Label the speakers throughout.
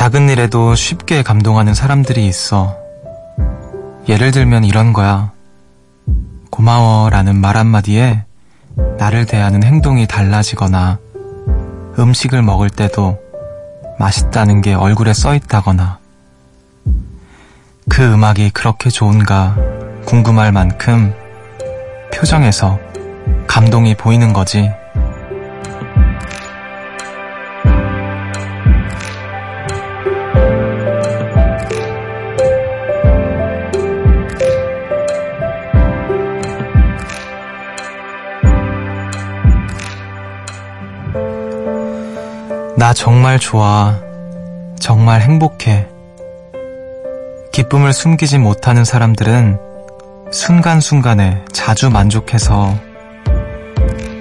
Speaker 1: 작은 일에도 쉽게 감동하는 사람들이 있어. 예를 들면 이런 거야. 고마워 라는 말 한마디에 나를 대하는 행동이 달라지거나 음식을 먹을 때도 맛있다는 게 얼굴에 써 있다거나 그 음악이 그렇게 좋은가 궁금할 만큼 표정에서 감동이 보이는 거지. 나 정말 좋아. 정말 행복해. 기쁨을 숨기지 못하는 사람들은 순간순간에 자주 만족해서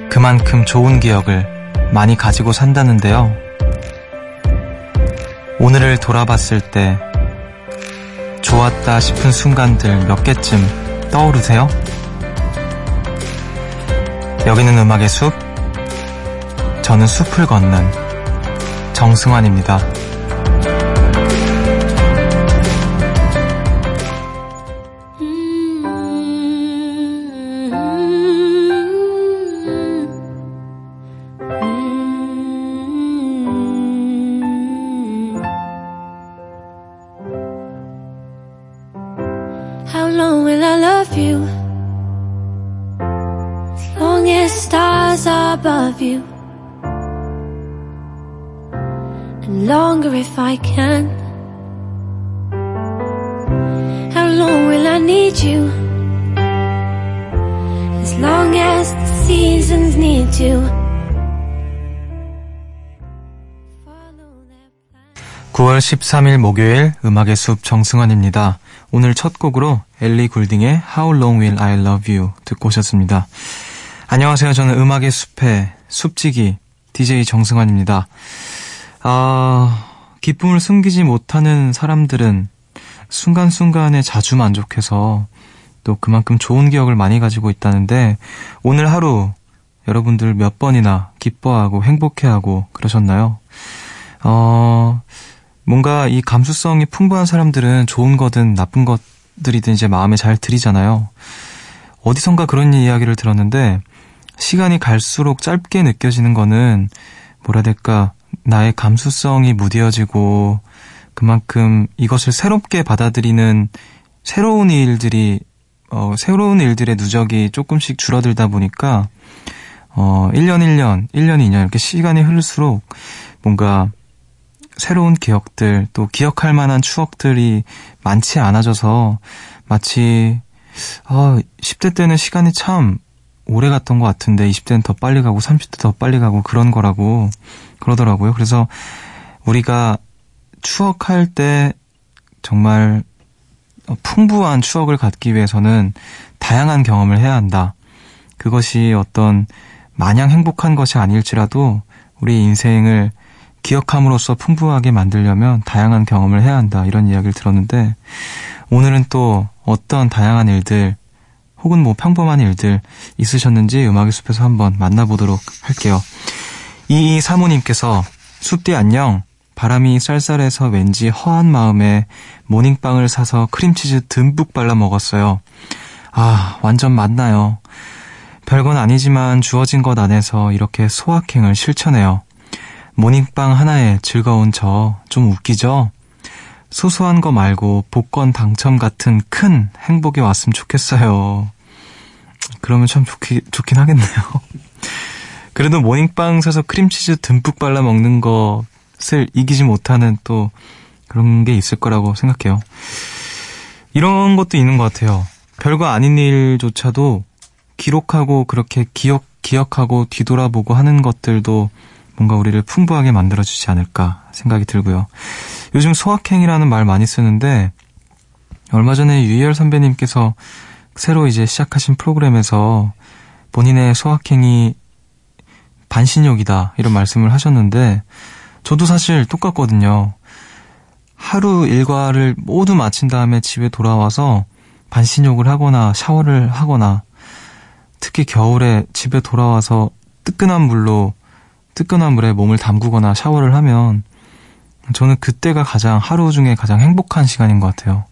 Speaker 1: 그만큼 좋은 기억을 많이 가지고 산다는데요. 오늘을 돌아봤을 때 좋았다 싶은 순간들 몇 개쯤 떠오르세요? 여기는 음악의 숲, 저는 숲을 걷는 정승환입니다.
Speaker 2: Longer if I can. How long will I need you? As long as the seasons need you. Follow their plan.
Speaker 1: 9월 13일 목요일 음악의 숲 정승환입니다. 오늘 첫 곡으로 엘리 굴딩의 How Long Will I Love You 듣고 오셨습니다. 안녕하세요. 저는 음악의 숲의 숲지기 DJ 정승환입니다. 아, 기쁨을 숨기지 못하는 사람들은 순간순간에 자주 만족해서 또 그만큼 좋은 기억을 많이 가지고 있다는데 오늘 하루 여러분들 몇 번이나 기뻐하고 행복해하고 그러셨나요? 어, 뭔가 이 감수성이 풍부한 사람들은 좋은 거든 나쁜 것들이든 이제 마음에 잘 들이잖아요. 어디선가 그런 이야기를 들었는데 시간이 갈수록 짧게 느껴지는 거는 뭐라 될까 나의 감수성이 무뎌지고 그만큼 이것을 새롭게 받아들이는 새로운 일들이 어, 새로운 일들의 누적이 조금씩 줄어들다 보니까 어, 1년 1년, 1년 2년 이렇게 시간이 흐를수록 뭔가 새로운 기억들, 또 기억할 만한 추억들이 많지 않아져서 마치, 어, 10대 때는 시간이 참 오래 갔던 것 같은데 20대는 더 빨리 가고 30대 더 빨리 가고 그런 거라고 그러더라고요. 그래서 우리가 추억할 때 정말 풍부한 추억을 갖기 위해서는 다양한 경험을 해야 한다. 그것이 어떤 마냥 행복한 것이 아닐지라도 우리 인생을 기억함으로써 풍부하게 만들려면 다양한 경험을 해야 한다. 이런 이야기를 들었는데 오늘은 또 어떤 다양한 일들 혹은 뭐 평범한 일들 있으셨는지 음악의 숲에서 한번 만나보도록 할게요. 이이 사모님께서 숲디 안녕. 바람이 쌀쌀해서 왠지 허한 마음에 모닝빵을 사서 크림치즈 듬뿍 발라 먹었어요. 아, 완전 맞나요. 별건 아니지만 주어진 것 안에서 이렇게 소확행을 실천해요. 모닝빵 하나에 즐거운 저 좀 웃기죠? 소소한 거 말고 복권 당첨 같은 큰 행복이 왔으면 좋겠어요. 그러면 참 좋기, 좋긴 하겠네요. 그래도 모닝빵 사서 크림치즈 듬뿍 발라 먹는 것을 이기지 못하는 또 그런 게 있을 거라고 생각해요. 이런 것도 있는 것 같아요. 별거 아닌 일조차도 기록하고 그렇게 기억, 기억하고 뒤돌아보고 하는 것들도 뭔가 우리를 풍부하게 만들어주지 않을까 생각이 들고요. 요즘 소확행이라는 말 많이 쓰는데, 얼마 전에 유희열 선배님께서 새로 이제 시작하신 프로그램에서 본인의 소확행이 반신욕이다, 이런 말씀을 하셨는데, 저도 사실 똑같거든요. 하루 일과를 모두 마친 다음에 집에 돌아와서 반신욕을 하거나 샤워를 하거나, 특히 겨울에 집에 돌아와서 뜨끈한 물로 뜨끈한 물에 몸을 담그거나 샤워를 하면 저는 그때가 가장 하루 중에 가장 행복한 시간인 것 같아요.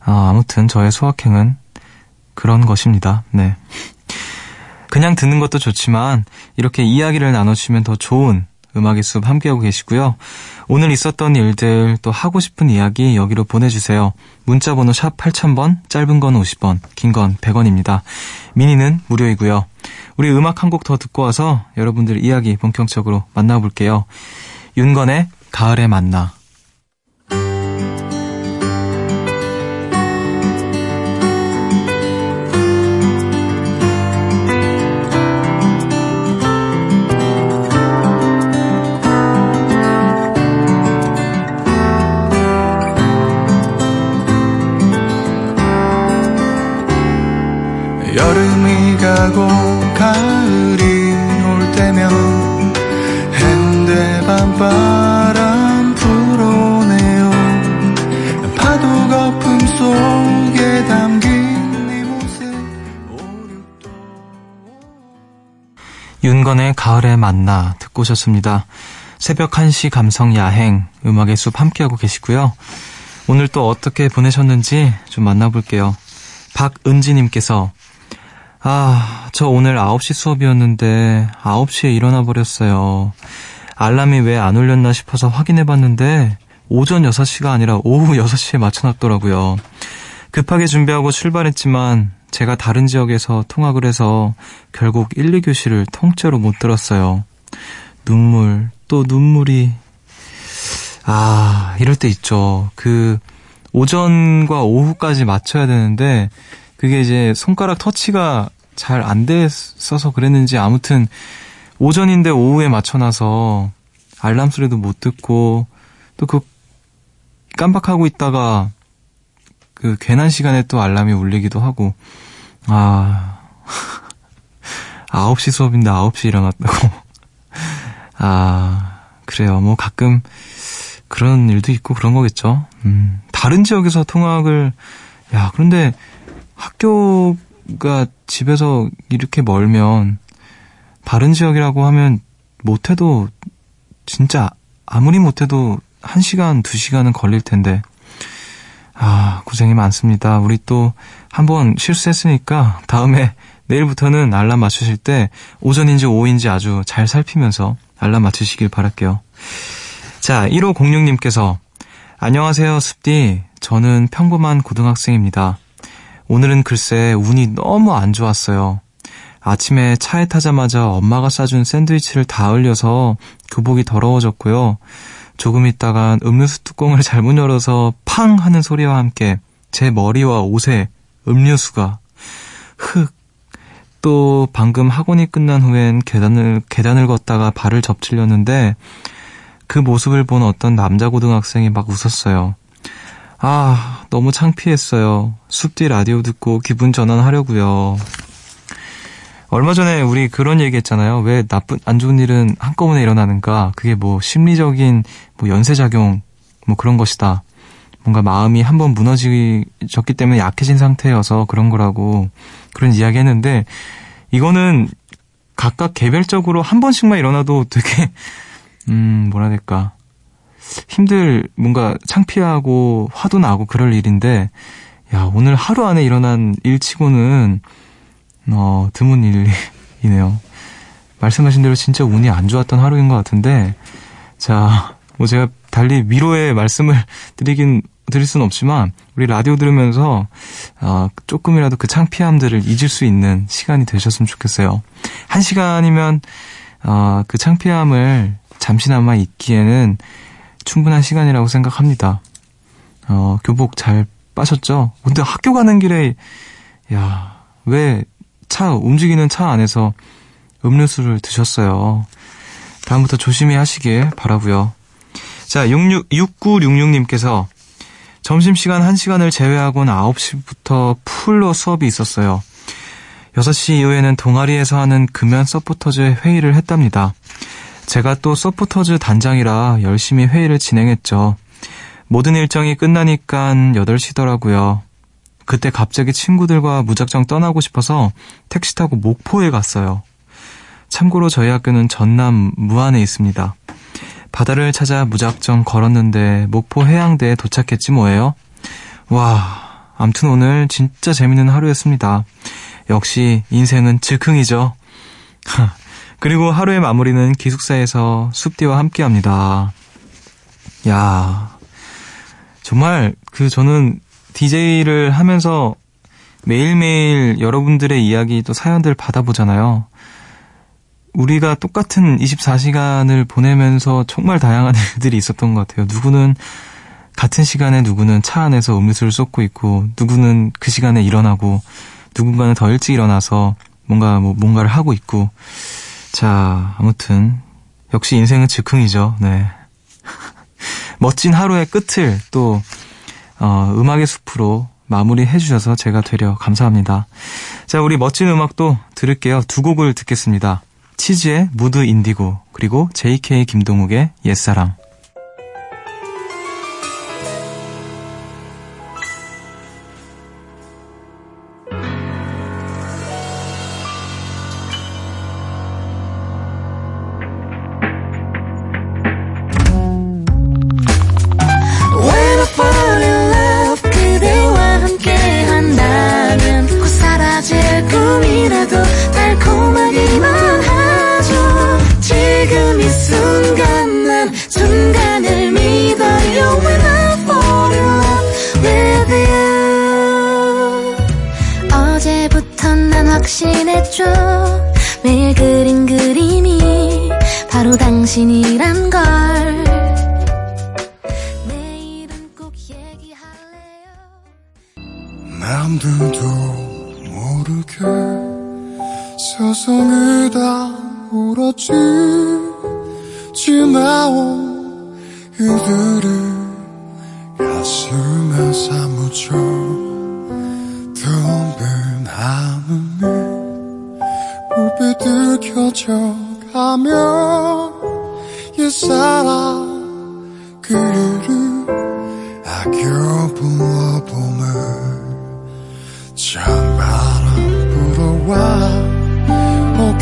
Speaker 1: 아, 아무튼 저의 소확행은 그런 것입니다. 네. 그냥 듣는 것도 좋지만 이렇게 이야기를 나눠주시면 더 좋은 음악의 숲 함께하고 계시고요. 오늘 있었던 일들 또 하고 싶은 이야기 여기로 보내주세요. 문자번호 샵 8000번, 짧은 건 50원, 긴 건 100원입니다. 미니는 무료이고요. 우리 음악 한 곡 더 듣고 와서 여러분들 이야기 본격적으로 만나볼게요. 윤건의 가을에 만나. 윤건의 가을에 만나 듣고 오셨습니다. 새벽 1시 감성 야행 음악의 숲 함께하고 계시고요. 오늘 또 어떻게 보내셨는지 좀 만나볼게요. 박은지님께서 아, 저 오늘 9시 수업이었는데 9시에 일어나 버렸어요. 알람이 왜 안 울렸나 싶어서 확인해 봤는데 오전 6시가 아니라 오후 6시에 맞춰놨더라고요. 급하게 준비하고 출발했지만 제가 다른 지역에서 통학을 해서 결국 1, 2교시를 통째로 못 들었어요. 눈물, 또 눈물이. 아, 이럴 때 있죠. 그, 오전과 오후까지 맞춰야 되는데, 그게 이제 손가락 터치가 잘 안 됐어서 그랬는지 아무튼 오전인데 오후에 맞춰놔서 알람 소리도 못 듣고 또 그 깜빡하고 있다가 그 괜한 시간에 또 알람이 울리기도 하고 아 9시 수업인데 9시 일어났다고. 아 그래요. 뭐 가끔 그런 일도 있고 그런 거겠죠. 음 다른 지역에서 통학을 야 그런데 학교가 집에서 이렇게 멀면 다른 지역이라고 하면 못해도 진짜 아무리 못해도 1시간, 2시간은 걸릴 텐데 아, 고생이 많습니다. 우리 또 한 번 실수했으니까 다음에 내일부터는 알람 맞추실 때 오전인지 오후인지 아주 잘 살피면서 알람 맞추시길 바랄게요. 자, 1506님께서 안녕하세요, 숲디. 저는 평범한 고등학생입니다. 오늘은 글쎄 운이 너무 안 좋았어요. 아침에 차에 타자마자 엄마가 싸준 샌드위치를 다 흘려서 교복이 더러워졌고요. 조금 있다간 음료수 뚜껑을 잘못 열어서 팡 하는 소리와 함께 제 머리와 옷에 음료수가 흙. 또 방금 학원이 끝난 후엔 계단을 계단을 걷다가 발을 접질렸는데 그 모습을 본 어떤 남자 고등학생이 막 웃었어요. 아, 너무 창피했어요. 숲 뒤 라디오 듣고 기분 전환하려고요. 얼마 전에 우리 그런 얘기 했잖아요. 왜 나쁜, 안 좋은 일은 한꺼번에 일어나는가. 그게 뭐 심리적인 뭐 연쇄작용 뭐 그런 것이다. 뭔가 마음이 한번 무너지셨기 때문에 약해진 상태여서 그런 거라고 그런 이야기 했는데 이거는 각각 개별적으로 한 번씩만 일어나도 되게, 음, 뭐라 해야 될까. 힘들, 뭔가 창피하고 화도 나고 그럴 일인데, 야, 오늘 하루 안에 일어난 일치고는, 어, 드문 일이네요. 말씀하신 대로 진짜 운이 안 좋았던 하루인 것 같은데, 자, 뭐 제가 달리 위로의 말씀을 드리긴, 드릴 수는 없지만, 우리 라디오 들으면서, 어, 조금이라도 그 창피함들을 잊을 수 있는 시간이 되셨으면 좋겠어요. 한 시간이면, 어, 그 창피함을 잠시나마 잊기에는 충분한 시간이라고 생각합니다. 어, 교복 잘 빠셨죠? 근데 학교 가는 길에, 야, 왜 차, 움직이는 차 안에서 음료수를 드셨어요. 다음부터 조심히 하시길 바라고요 자, 66, 6966님께서 점심시간 1시간을 제외하고는 9시부터 full로 수업이 있었어요. 6시 이후에는 동아리에서 하는 금연 서포터즈 회의를 했답니다. 제가 또 서포터즈 단장이라 열심히 회의를 진행했죠. 모든 일정이 끝나니까 8시더라고요. 그때 갑자기 친구들과 무작정 떠나고 싶어서 택시 타고 목포에 갔어요. 참고로 저희 학교는 전남 무안에 있습니다. 바다를 찾아 무작정 걸었는데 목포 해양대에 도착했지 뭐예요? 와, 암튼 오늘 진짜 재밌는 하루였습니다. 역시 인생은 즉흥이죠. 그리고 하루의 마무리는 기숙사에서 숲디와 함께 합니다. 야 정말 그 저는 DJ를 하면서 매일매일 여러분들의 이야기 또 사연들 받아보잖아요. 우리가 똑같은 24시간을 보내면서 정말 다양한 일들이 있었던 것 같아요. 누구는 같은 시간에 누구는 차 안에서 음료수를 쏟고 있고, 누구는 그 시간에 일어나고, 누군가는 더 일찍 일어나서 뭔가 뭐 뭔가를 하고 있고. 자, 아무튼 역시 인생은 즉흥이죠. 네. 멋진 하루의 끝을 또 어, 음악의 숲으로 마무리해 주셔서 제가 되려 감사합니다. 자, 우리 멋진 음악도 들을게요. 두 곡을 듣겠습니다. 치즈의 무드 인디고 그리고 JK 김동욱의 옛사랑.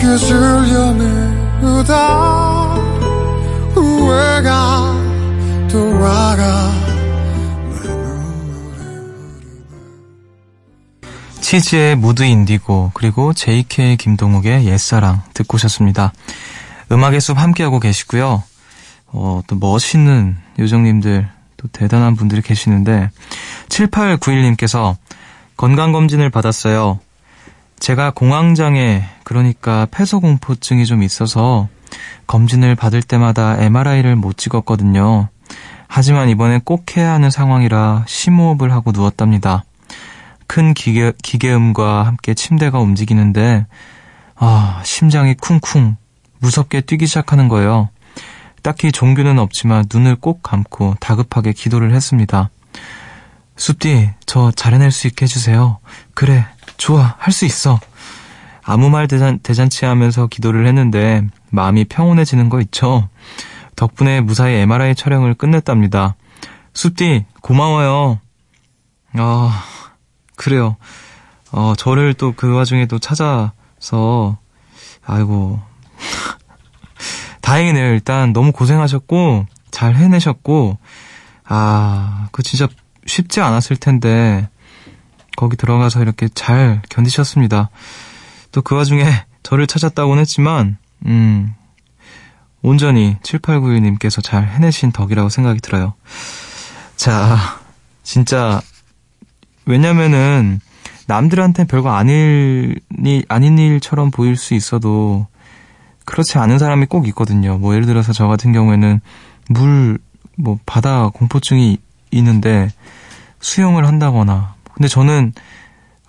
Speaker 3: 옷깃을 여미우다 후회가 돌아가
Speaker 1: 치즈의 무드 인디고 그리고 JK 김동욱의 옛사랑 듣고 오셨습니다. 음악의 숲 함께하고 계시고요. 어, 또 멋있는 요정님들 또 대단한 분들이 계시는데 7891님께서 건강검진을 받았어요. 제가 공황장애 그러니까 폐소공포증이 좀 있어서 검진을 받을 때마다 MRI를 못 찍었거든요. 하지만 이번엔 꼭 해야 하는 상황이라 심호흡을 하고 누웠답니다. 큰 기계, 기계음과 함께 침대가 움직이는데, 아, 심장이 쿵쿵 무섭게 뛰기 시작하는 거예요. 딱히 종교는 없지만 눈을 꼭 감고 다급하게 기도를 했습니다. 숲디, 저 잘 해낼 수 있게 해주세요. 그래, 좋아, 할 수 있어. 아무 말 대잔, 대잔치 하면서 기도를 했는데, 마음이 평온해지는 거 있죠? 덕분에 무사히 MRI 촬영을 끝냈답니다. 숲디, 고마워요. 아, 그래요. 어, 저를 또 그 와중에 또 찾아서, 아이고. 다행이네요. 일단 너무 고생하셨고, 잘 해내셨고, 아, 그 진짜 쉽지 않았을 텐데, 거기 들어가서 이렇게 잘 견디셨습니다. 또 그 와중에 저를 찾았다고는 했지만, 음, 온전히 7891님께서 잘 해내신 덕이라고 생각이 들어요. 자, 진짜, 왜냐면은, 남들한테 별거 아닐, 일- 아닌 일처럼 보일 수 있어도, 그렇지 않은 사람이 꼭 있거든요. 뭐, 예를 들어서 저 같은 경우에는, 물, 뭐, 바다 공포증이 있는데, 수영을 한다거나. 근데 저는,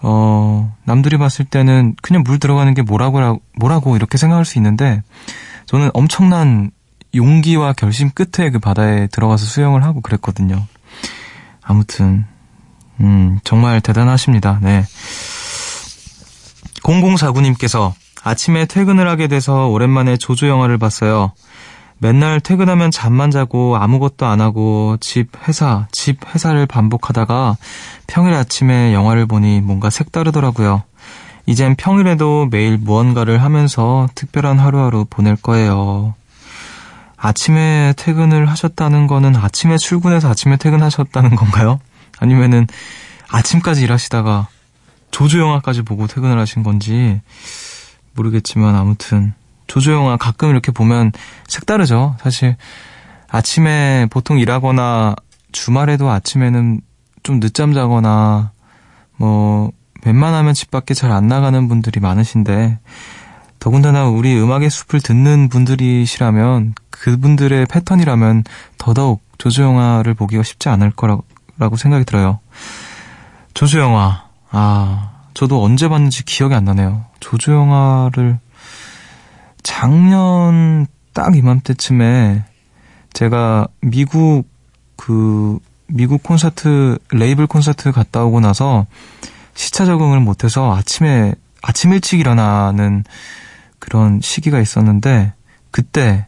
Speaker 1: 어, 남들이 봤을 때는 그냥 물 들어가는 게 뭐라고, 뭐라고 이렇게 생각할 수 있는데, 저는 엄청난 용기와 결심 끝에 그 바다에 들어가서 수영을 하고 그랬거든요. 아무튼, 음, 정말 대단하십니다. 네. 0049님께서 아침에 퇴근을 하게 돼서 오랜만에 조조 영화를 봤어요. 맨날 퇴근하면 잠만 자고 아무것도 안 하고 집, 회사, 집, 회사를 반복하다가 평일 아침에 영화를 보니 뭔가 색다르더라고요. 이젠 평일에도 매일 무언가를 하면서 특별한 하루하루 보낼 거예요. 아침에 퇴근을 하셨다는 거는 아침에 출근해서 아침에 퇴근하셨다는 건가요? 아니면은 아침까지 일하시다가 조조 영화까지 보고 퇴근을 하신 건지 모르겠지만 아무튼 조조 영화 가끔 이렇게 보면 색다르죠. 사실 아침에 보통 일하거나 주말에도 아침에는 좀 늦잠 자거나 뭐 웬만하면 집 밖에 잘 안 나가는 분들이 많으신데 더군다나 우리 음악의 숲을 듣는 분들이시라면 그분들의 패턴이라면 더더욱 조조 영화를 보기가 쉽지 않을 거라고 생각이 들어요. 조조 영화 아 저도 언제 봤는지 기억이 안 나네요. 조조 영화를 작년 딱 이맘때쯤에 제가 미국 그 미국 콘서트 레이블 콘서트 갔다 오고 나서 시차 적응을 못해서 아침에 아침 일찍 일어나는 그런 시기가 있었는데 그때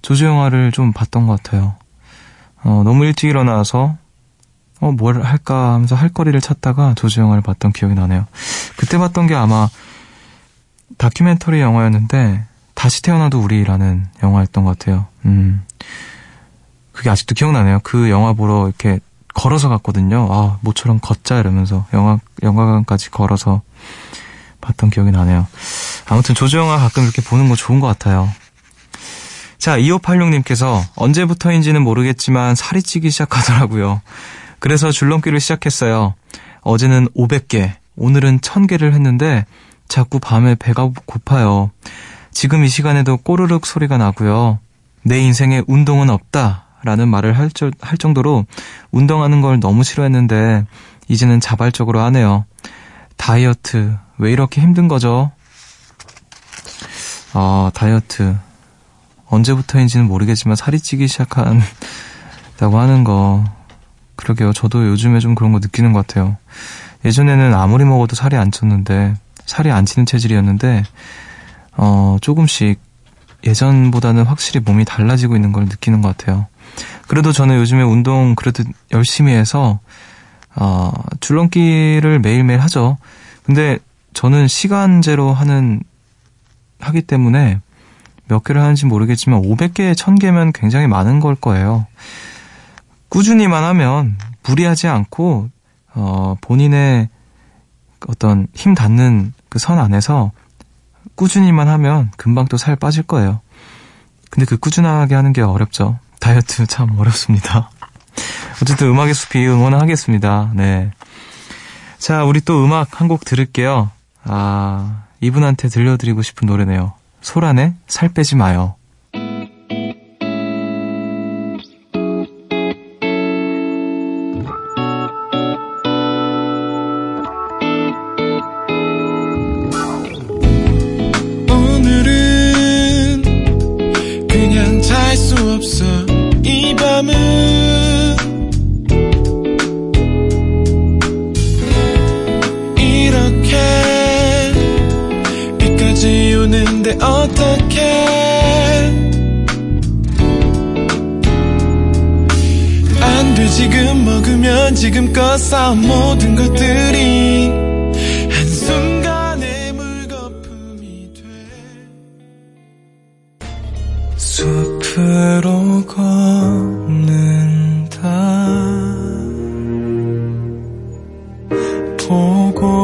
Speaker 1: 조조 영화를 좀 봤던 것 같아요. 어, 너무 일찍 일어나서 어, 뭘 할까 하면서 할 거리를 찾다가 조조 영화를 봤던 기억이 나네요. 그때 봤던 게 아마 다큐멘터리 영화였는데 다시 태어나도 우리라는 영화였던 것 같아요. 음. 그게 아직도 기억나네요. 그 영화 보러 이렇게 걸어서 갔거든요. 아, 모처럼 걷자 이러면서 영화 영화관까지 걸어서 봤던 기억이 나네요. 아무튼 조조 영화 가끔 이렇게 보는 거 좋은 것 같아요. 자, 2586님께서 언제부터인지는 모르겠지만 살이 찌기 시작하더라고요. 그래서 줄넘기를 시작했어요. 어제는 500개, 오늘은 1000개를 했는데 자꾸 밤에 배가 고파요. 지금 이 시간에도 꼬르륵 소리가 나고요. 내 인생에 운동은 없다. 라는 말을 할, 할 정도로 운동하는 걸 너무 싫어했는데 이제는 자발적으로 하네요. 다이어트 왜 이렇게 힘든 거죠? 아 다이어트 언제부터인지는 모르겠지만 살이 찌기 시작한다고 하는 거 그러게요. 저도 요즘에 좀 그런 거 느끼는 것 같아요. 예전에는 아무리 먹어도 살이 안 쪘는데 살이 안 찌는 체질이었는데 어 조금씩 예전보다는 확실히 몸이 달라지고 있는 걸 느끼는 것 같아요. 그래도 저는 요즘에 운동 그래도 열심히 해서 어, 줄넘기를 매일매일 하죠. 근데 저는 시간제로 하는 하기 때문에 몇 개를 하는지 모르겠지만 500개, 1000개면 굉장히 많은 걸 거예요. 꾸준히만 하면 무리하지 않고 어, 본인의 어떤 힘 닿는 그 선 안에서 꾸준히만 하면 금방 또 살 빠질 거예요. 근데 그 꾸준하게 하는 게 어렵죠. 다이어트 참 어렵습니다. 어쨌든 음악의 숲이 응원하겠습니다. 네. 자, 우리 또 음악 한 곡 들을게요. 아, 이분한테 들려드리고 싶은 노래네요. 소란의 살 빼지 마요.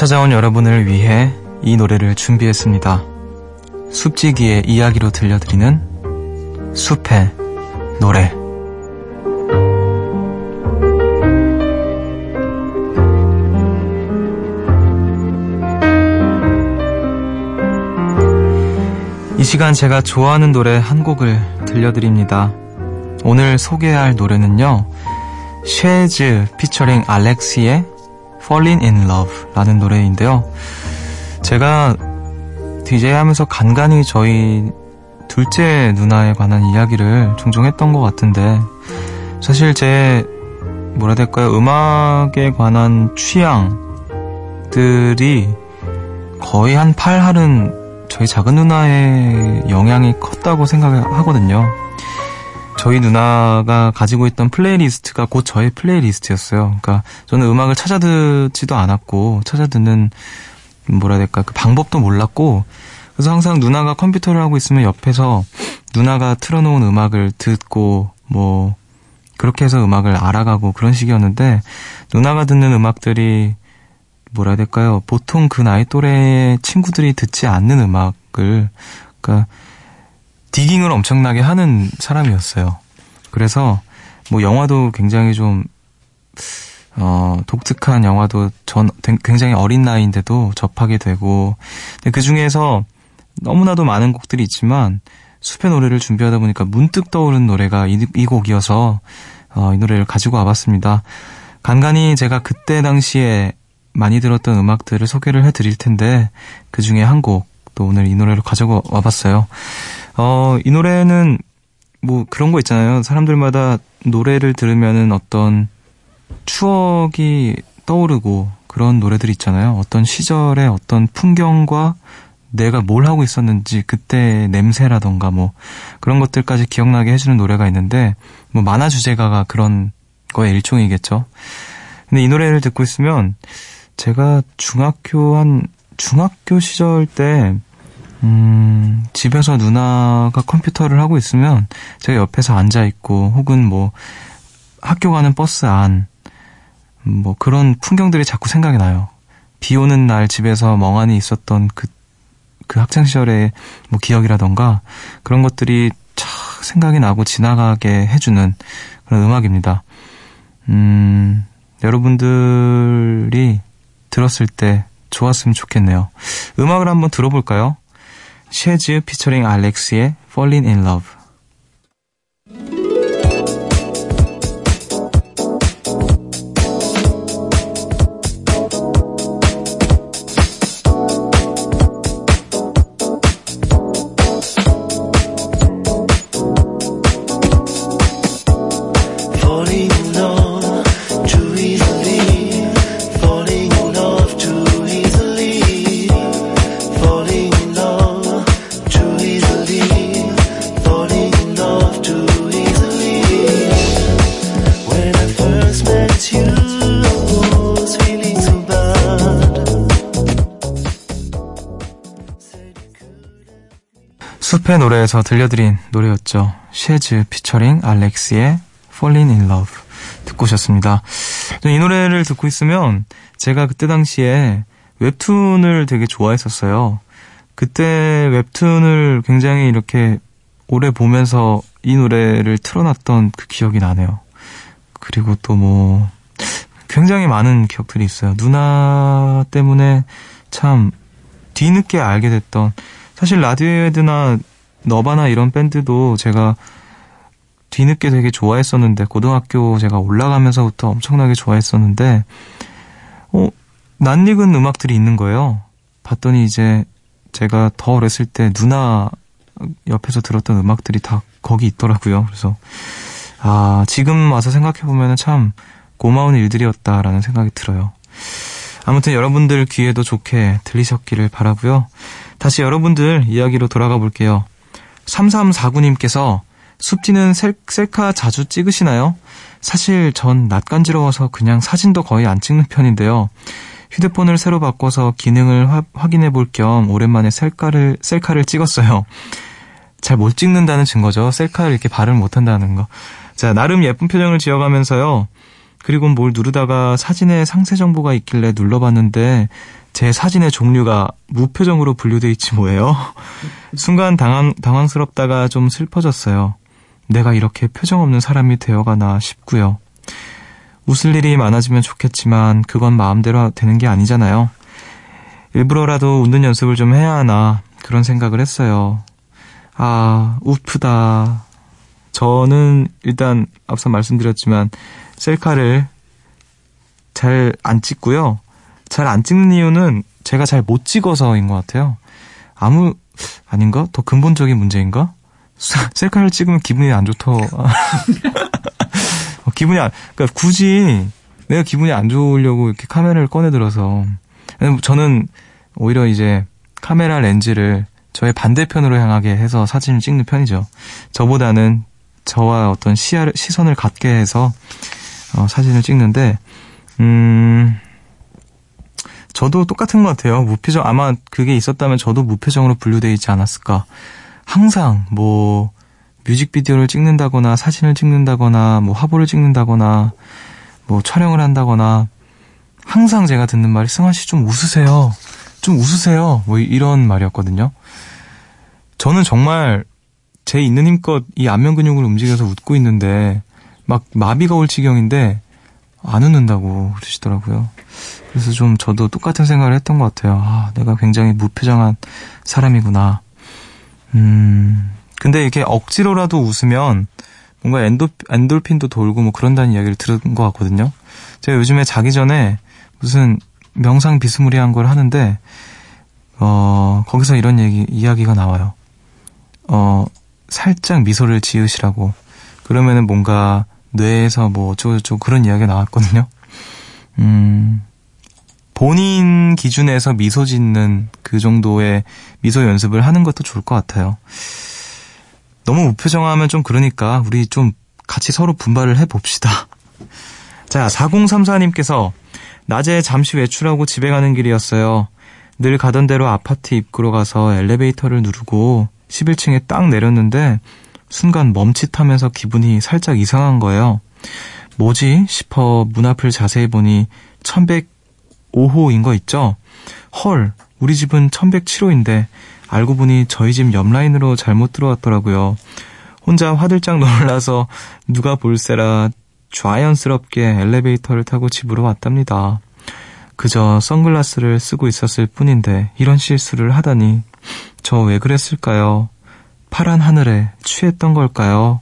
Speaker 1: 찾아온 여러분을 위해 이 노래를 준비했습니다. 숲지기의 이야기로 들려드리는 숲의 노래. 이 시간 제가 좋아하는 노래 한 곡을 들려드립니다. 오늘 소개할 노래는요. 쉐즈 피처링 알렉시의 Falling in Love 라는 노래인데요. 제가 DJ 하면서 간간히 저희 둘째 누나에 관한 이야기를 종종 했던 것 같은데 사실 제 뭐라 해야 될까요? 음악에 관한 취향들이 거의 한 8할은 저희 작은 누나의 영향이 컸다고 생각하거든요. 저희 누나가 가지고 있던 플레이리스트가 곧 저의 플레이리스트였어요. 그러니까 저는 음악을 찾아 듣지도 않았고 찾아 듣는 뭐라 해야 될까 그 방법도 몰랐고 그래서 항상 누나가 컴퓨터를 하고 있으면 옆에서 누나가 틀어놓은 음악을 듣고 뭐 그렇게 해서 음악을 알아가고 그런 식이었는데 누나가 듣는 음악들이 뭐라 해야 될까요? 보통 그 나이 또래의 친구들이 듣지 않는 음악을 그러니까 디깅을 엄청나게 하는 사람이었어요. 그래서 뭐 영화도 굉장히 좀 어, 독특한 영화도 전 굉장히 어린 나이인데도 접하게 되고 그 중에서 너무나도 많은 곡들이 있지만 숲의 노래를 준비하다 보니까 문득 떠오른 노래가 이, 이 곡이어서 어, 이 노래를 가지고 와봤습니다. 간간히 제가 그때 당시에 많이 들었던 음악들을 소개를 해드릴 텐데 그 중에 한 곡 또 오늘 이 노래를 가지고 와봤어요. 어, 이 노래는 뭐 그런 거 있잖아요. 사람들마다 노래를 들으면은 어떤 추억이 떠오르고 그런 노래들 있잖아요. 어떤 시절의 어떤 풍경과 내가 뭘 하고 있었는지 그때 냄새라던가 뭐 그런 것들까지 기억나게 해주는 노래가 있는데 뭐 만화 주제가가 그런 거의 일종이겠죠. 근데 이 노래를 듣고 있으면 제가 중학교 한 중학교 시절 때 음, 집에서 누나가 컴퓨터를 하고 있으면 제가 옆에서 앉아 있고 혹은 뭐 학교 가는 버스 안 뭐 그런 풍경들이 자꾸 생각이 나요. 비 오는 날 집에서 멍하니 있었던 그 그 학창 시절의 뭐 기억이라던가 그런 것들이 착 생각이 나고 지나가게 해주는 그런 음악입니다. 음, 여러분들이 들었을 때 좋았으면 좋겠네요. 음악을 한번 들어볼까요? 쉐즈 피처링 알렉스의 Falling in Love. 숲의 노래에서 들려드린 노래였죠. 쉐즈 피처링 알렉스의 Falling in Love 듣고 오셨습니다. 이 노래를 듣고 있으면 제가 그때 당시에 웹툰을 되게 좋아했었어요. 그때 웹툰을 굉장히 이렇게 오래 보면서 이 노래를 틀어놨던 그 기억이 나네요. 그리고 또 뭐 굉장히 많은 기억들이 있어요. 누나 때문에 참 뒤늦게 알게 됐던 사실 라디오헤드나 너바나 이런 밴드도 제가 뒤늦게 되게 좋아했었는데 고등학교 제가 올라가면서부터 엄청나게 좋아했었는데 어 낯익은 음악들이 있는 거예요. 봤더니 이제 제가 더 어렸을 때 누나 옆에서 들었던 음악들이 다 거기 있더라고요. 그래서 아 지금 와서 생각해 보면 참 고마운 일들이었다라는 생각이 들어요. 아무튼 여러분들 귀에도 좋게 들리셨기를 바라고요. 다시 여러분들 이야기로 돌아가 볼게요. 3349님께서 숲지는 셀카 자주 찍으시나요? 사실 전 낯간지러워서 그냥 사진도 거의 안 찍는 편인데요. 휴대폰을 새로 바꿔서 기능을 화, 확인해 볼 겸 오랜만에 셀카를, 셀카를 찍었어요. 잘 못 찍는다는 증거죠. 셀카를 이렇게 발을 못 한다는 거. 자, 나름 예쁜 표정을 지어가면서요. 그리고 뭘 누르다가 사진에 상세 정보가 있길래 눌러봤는데 제 사진의 종류가 무표정으로 분류돼 있지 뭐예요. 순간 당황, 당황스럽다가 좀 슬퍼졌어요. 내가 이렇게 표정 없는 사람이 되어가나 싶고요. 웃을 일이 많아지면 좋겠지만 그건 마음대로 되는 게 아니잖아요. 일부러라도 웃는 연습을 좀 해야 하나 그런 생각을 했어요. 아, 우프다. 저는 일단 앞서 말씀드렸지만 셀카를 잘 안 찍고요. 잘 안 찍는 이유는 제가 잘 못 찍어서인 것 같아요. 아무 아닌가? 더 근본적인 문제인가? 셀카를 찍으면 기분이 안 좋더. 어, 기분이 안, 그러니까 굳이 내가 기분이 안 좋으려고 이렇게 카메라를 꺼내 들어서 저는 오히려 이제 카메라 렌즈를 저의 반대편으로 향하게 해서 사진을 찍는 편이죠. 저보다는 저와 어떤 시야를, 시선을 갖게 해서 어, 사진을 찍는데, 음, 저도 똑같은 것 같아요. 무표정, 아마 그게 있었다면 저도 무표정으로 분류되어 있지 않았을까. 항상 뭐, 뮤직비디오를 찍는다거나, 사진을 찍는다거나, 뭐, 화보를 찍는다거나, 뭐, 촬영을 한다거나, 항상 제가 듣는 말이, 승환 씨 좀 웃으세요. 좀 웃으세요. 뭐, 이런 말이었거든요. 저는 정말 제 있는 힘껏 이 안면 근육을 움직여서 웃고 있는데, 막 마비가 올 지경인데, 안 웃는다고 그러시더라고요. 그래서 좀 저도 똑같은 생각을 했던 것 같아요. 아, 내가 굉장히 무표정한 사람이구나. 음, 근데 이렇게 억지로라도 웃으면 뭔가 엔도, 엔돌핀도 돌고 뭐 그런다는 이야기를 들은 것 같거든요. 제가 요즘에 자기 전에 무슨 명상 비스무리한 걸 하는데, 어, 거기서 이런 얘기, 이야기가 나와요. 어, 살짝 미소를 지으시라고. 그러면은 뭔가 뇌에서 뭐 어쩌고저쩌고 그런 이야기가 나왔거든요. 음, 본인 기준에서 미소 짓는 그 정도의 미소 연습을 하는 것도 좋을 것 같아요. 너무 무표정하면 좀 그러니까 우리 좀 같이 서로 분발을 해봅시다. 자, 4034님께서 낮에 잠시 외출하고 집에 가는 길이었어요. 늘 가던 대로 아파트 입구로 가서 엘리베이터를 누르고 11층에 딱 내렸는데 순간 멈칫하면서 기분이 살짝 이상한 거예요. 뭐지? 싶어 문 앞을 자세히 보니 1105호인 거 있죠? 헐, 우리 집은 1107호인데 알고 보니 저희 집 옆라인으로 잘못 들어왔더라고요. 혼자 화들짝 놀라서 누가 볼세라 좌연스럽게 엘리베이터를 타고 집으로 왔답니다. 그저 선글라스를 쓰고 있었을 뿐인데 이런 실수를 하다니 저 왜 그랬을까요? 파란 하늘에 취했던 걸까요?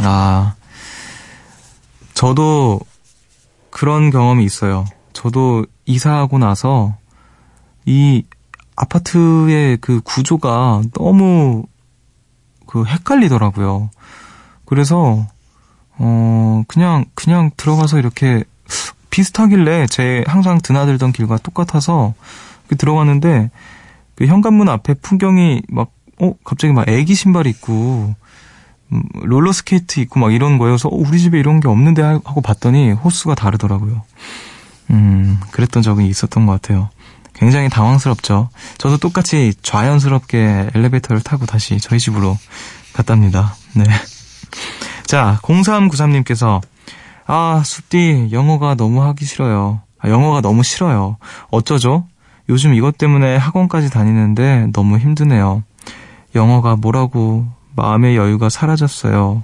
Speaker 1: 아, 저도 그런 경험이 있어요. 저도 이사하고 나서 이 아파트의 그 구조가 너무 그 헷갈리더라고요. 그래서 어 그냥 그냥 들어가서 이렇게 비슷하길래 제 항상 드나들던 길과 똑같아서 들어갔는데 그 현관문 앞에 풍경이 막 어, 갑자기 막 애기 신발 입고, 음, 롤러 스케이트 입고 막 이런. 그래서 어, 우리 집에 이런 게 없는데 하고 봤더니 호수가 다르더라고요. 음, 그랬던 적이 있었던 것 같아요. 굉장히 당황스럽죠. 저도 똑같이 좌연스럽게 엘리베이터를 타고 다시 저희 집으로 갔답니다. 네. 자, 0393님께서, 아, 숲디, 영어가 너무 하기 싫어요. 아, 영어가 너무 싫어요. 어쩌죠? 요즘 이것 때문에 학원까지 다니는데 너무 힘드네요. 영어가 뭐라고 마음의 여유가 사라졌어요.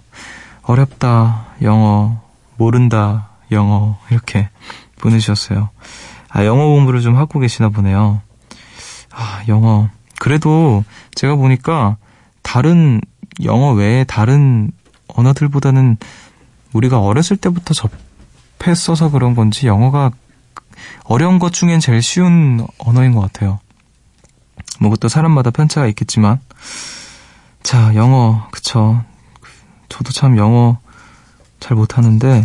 Speaker 1: 어렵다, 영어. 모른다, 영어. 이렇게 보내주셨어요. 아, 영어 공부를 좀 하고 계시나 보네요. 아, 영어. 그래도 제가 보니까 다른 영어 외에 다른 언어들보다는 우리가 어렸을 때부터 접했어서 그런 건지 영어가 어려운 것 중엔 제일 쉬운 언어인 것 같아요. 뭐 그것도 사람마다 편차가 있겠지만 자 영어 그쵸 저도 참 영어 잘 못하는데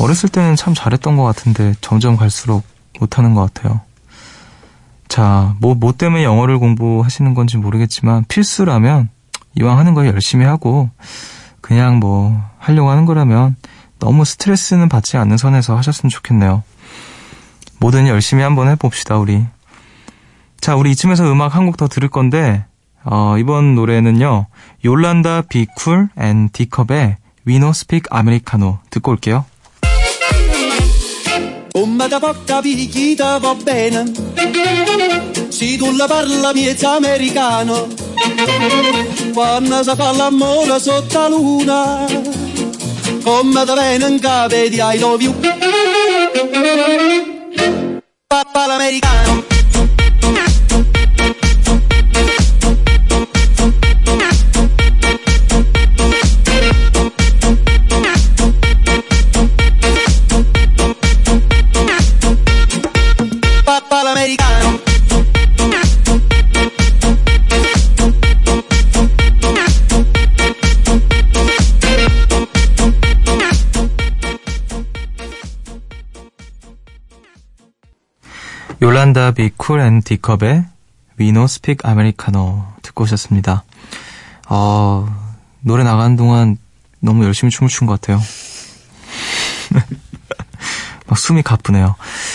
Speaker 1: 어렸을 때는 참 잘했던 것 같은데 점점 갈수록 못하는 것 같아요. 자, 뭐, 뭐 때문에 영어를 공부하시는 건지 모르겠지만 필수라면 이왕 하는 거 열심히 하고 그냥 뭐 하려고 하는 거라면 너무 스트레스는 받지 않는 선에서 하셨으면 좋겠네요. 뭐든 열심히 한번 해봅시다, 우리. 자, 우리 이쯤에서 음악 한 곡 더 들을 건데, 어, 이번 노래는요, 요란다 비쿨 앤 디컵의 No Speak Americano 듣고 올게요.
Speaker 4: Come da porta picchita va bene Quando si fa l'amore sotto la luna Come da bene in capo di I love you. Papà l'americano
Speaker 1: 미란다 비쿨 앤 디컵의 No Speak Americano 듣고 오셨습니다. 어, 노래 나가는 동안 너무 열심히 춤을 춘 것 같아요. 막 숨이 가쁘네요.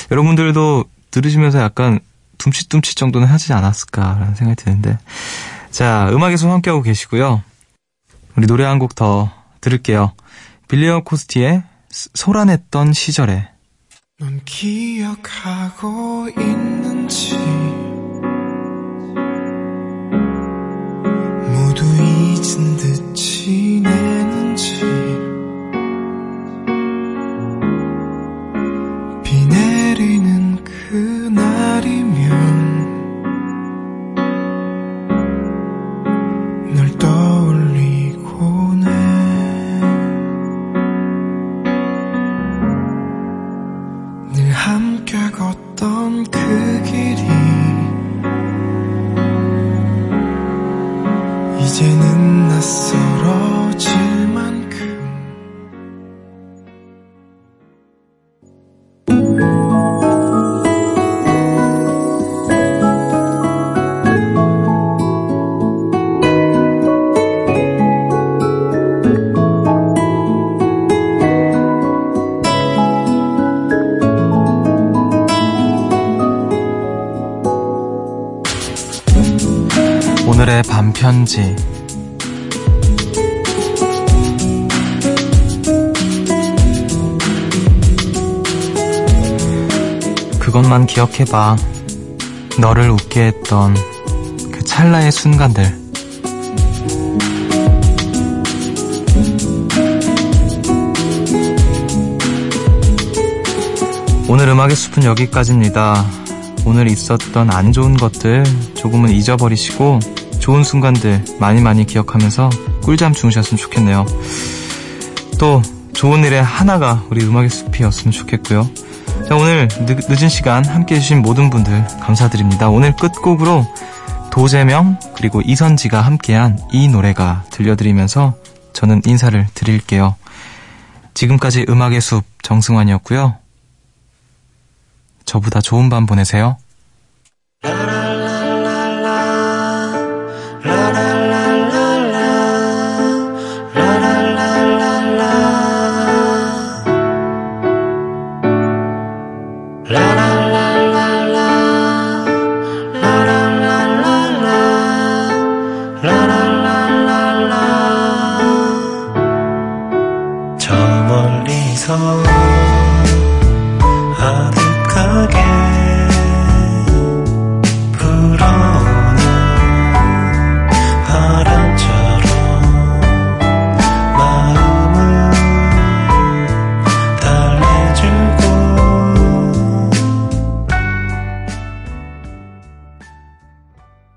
Speaker 1: 여러분들도 들으시면서 약간 둠칫둠칫 정도는 하지 않았을까라는 생각이 드는데. 자, 음악에서 함께하고 계시고요. 우리 노래 한 곡 더 들을게요. 빌리어 코스티의 소란했던 시절에.
Speaker 3: 넌 기억하고 있는지. 모두 잊은 듯 지내
Speaker 1: 반편지. 그것만 기억해봐. 너를 웃게 했던 그 찰나의 순간들. 오늘 음악의 숲은 여기까지입니다. 오늘 있었던 안 좋은 것들 조금은 잊어버리시고 좋은 순간들 많이 많이 기억하면서 꿀잠 주무셨으면 좋겠네요. 또 좋은 일의 하나가 우리 음악의 숲이었으면 좋겠고요. 자, 오늘 늦, 늦은 시간 함께 해주신 모든 분들 감사드립니다. 오늘 끝곡으로 도재명 그리고 이선지가 함께한 이 노래가 들려드리면서 저는 인사를 드릴게요. 지금까지 음악의 숲 정승환이었고요. 저보다 좋은 밤 보내세요.
Speaker 3: 라